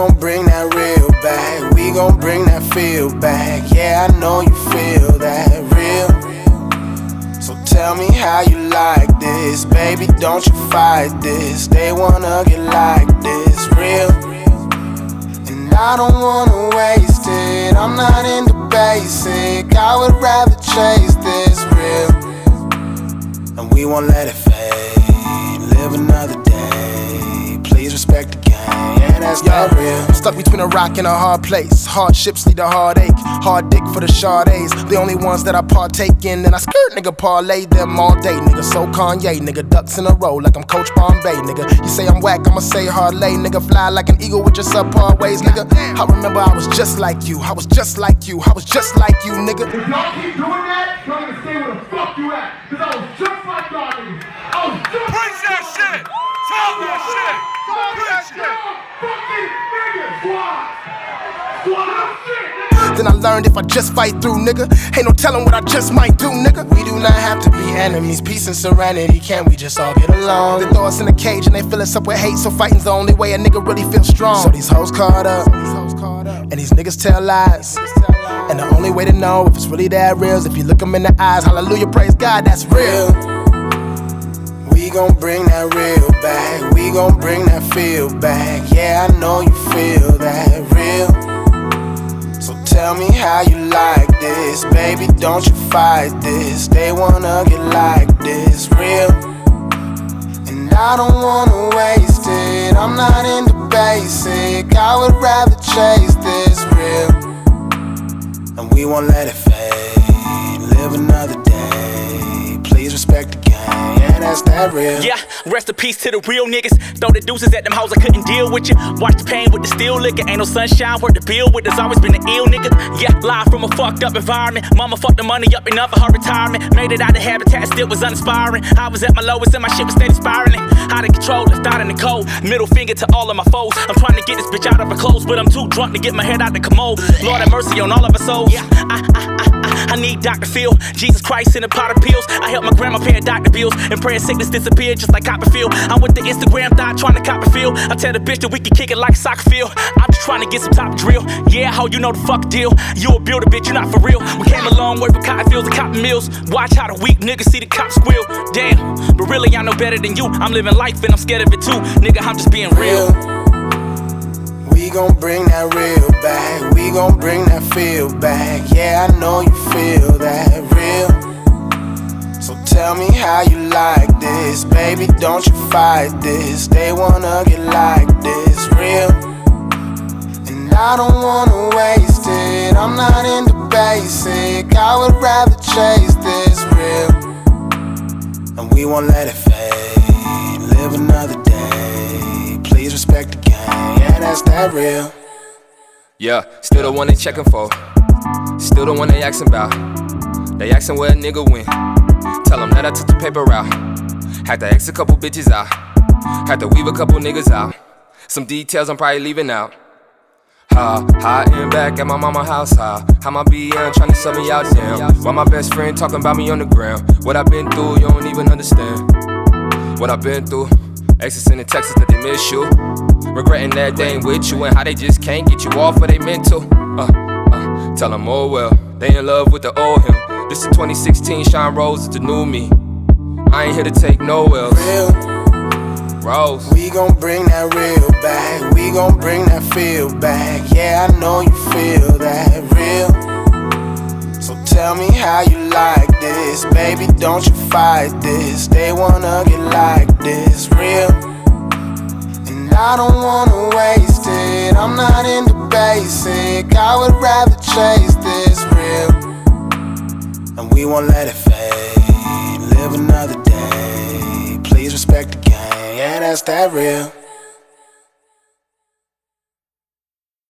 gon' bring that real back. We gon' bring that feel back. Yeah, I know you feel that real. So tell me how you like this, baby. Don't you fight this. They wanna get like this, real. And I don't wanna waste it. I'm not into basic. I would rather chase this real. And we won't let it fade. Live another day. Please respect the game. Yeah, that's not real. Stuck between a rock and a hard place. Hardships lead to heartache. Hard dick for the Shardays. The only ones that I partake in. And I skirt, nigga, parlay them all day, nigga. So Kanye, nigga. Ducks in a row like I'm Coach Bombay, nigga. You say I'm whack, I'ma say hard lay, nigga. Fly like an eagle with your subpar ways, nigga. I remember I was just like you. I was just like you. I was just like you, nigga. If y'all keep doing that, y'all gonna stay where the fuck you at. Then I learned if I just fight through, nigga, ain't no telling what I just might do, nigga. We do not have to be enemies. Peace and serenity. Can't we just all get along? They throw us in a cage and they fill us up with hate, so fighting's the only way a nigga really feels strong. So these hoes caught up. And these niggas tell lies. And the only way to know if it's really that real is if you look them in the eyes. Hallelujah, praise God, that's real. We gon' bring that real back. We gon' bring that feel back. Yeah, I know you how you like this, baby. Don't you fight this. They wanna get like this, real. And I don't wanna waste it. I'm not into basic. I would rather chase this real. And we won't let it fade. Live another day. Yeah, real. Yeah, rest in peace to the real niggas. Throw the deuces at them hoes, I couldn't deal with you. Watch the pain with the steel liquor. Ain't no sunshine worth the bill with. There's always been an ill nigga. Yeah, live from a fucked up environment. Mama fucked the money up enough for her retirement. Made it out of habitat, still was uninspiring. I was at my lowest and my shit was steady spiraling. Out of control, left out in the cold. Middle finger to all of my foes. I'm trying to get this bitch out of her clothes, but I'm too drunk to get my head out the commode. Lord have mercy on all of our souls. Yeah, I, I need Dr. Phil. Jesus Christ in a pot of pills. I help my grandma pay doctor bills and praying sickness disappear just like Copperfield. I'm with the Instagram thought trying to cop a feel. I tell the bitch that we can kick it like soccer field. I'm just trying to get some top drill. Yeah, how you know the fuck deal? You a builder, bitch, you not for real. We came a long way from cotton fields and cotton mills. Watch how the weak niggas see the cops squeal. Damn, but really I know better than you. I'm living life and I'm scared of it too. Nigga, I'm just being real. We gon' bring that real back. We gon' bring that feel back. Yeah, I know you feel that real. So tell me how you like this, baby. Don't you fight this. They wanna get like this, real. And I don't wanna waste it. I'm not into basic. I would rather chase this real. And we won't let it fade. Live another day. Yeah, real. Yeah, still the one they checking for. Still the one they asking about. They asking where a nigga went. Tell them that I took the paper route. Had to X a couple bitches out. Had to weave a couple niggas out. Some details I'm probably leaving out. How I end back at my mama house, how, how my BM trying to sell me out, damn. Why my best friend talking about me on the ground? What I've been through, you don't even understand. What I've been through, exes in the Texas that they miss you. Regretting that they ain't with you and how they just can't get you off of they mental. Uh, uh, tell them, oh well, they in love with the old him. This is 2016, Sean Rose is the new me. I ain't here to take no L's. Real. Rose. We gon' bring that real back. We gon' bring that feel back. Yeah, I know you feel that tell me how you like this, baby. Don't you fight this. They wanna get like this, real. And I don't wanna waste it. I'm not into basic. I would rather chase this real. And we won't let it fade. Live another day. Please respect the game. Yeah, that's that real.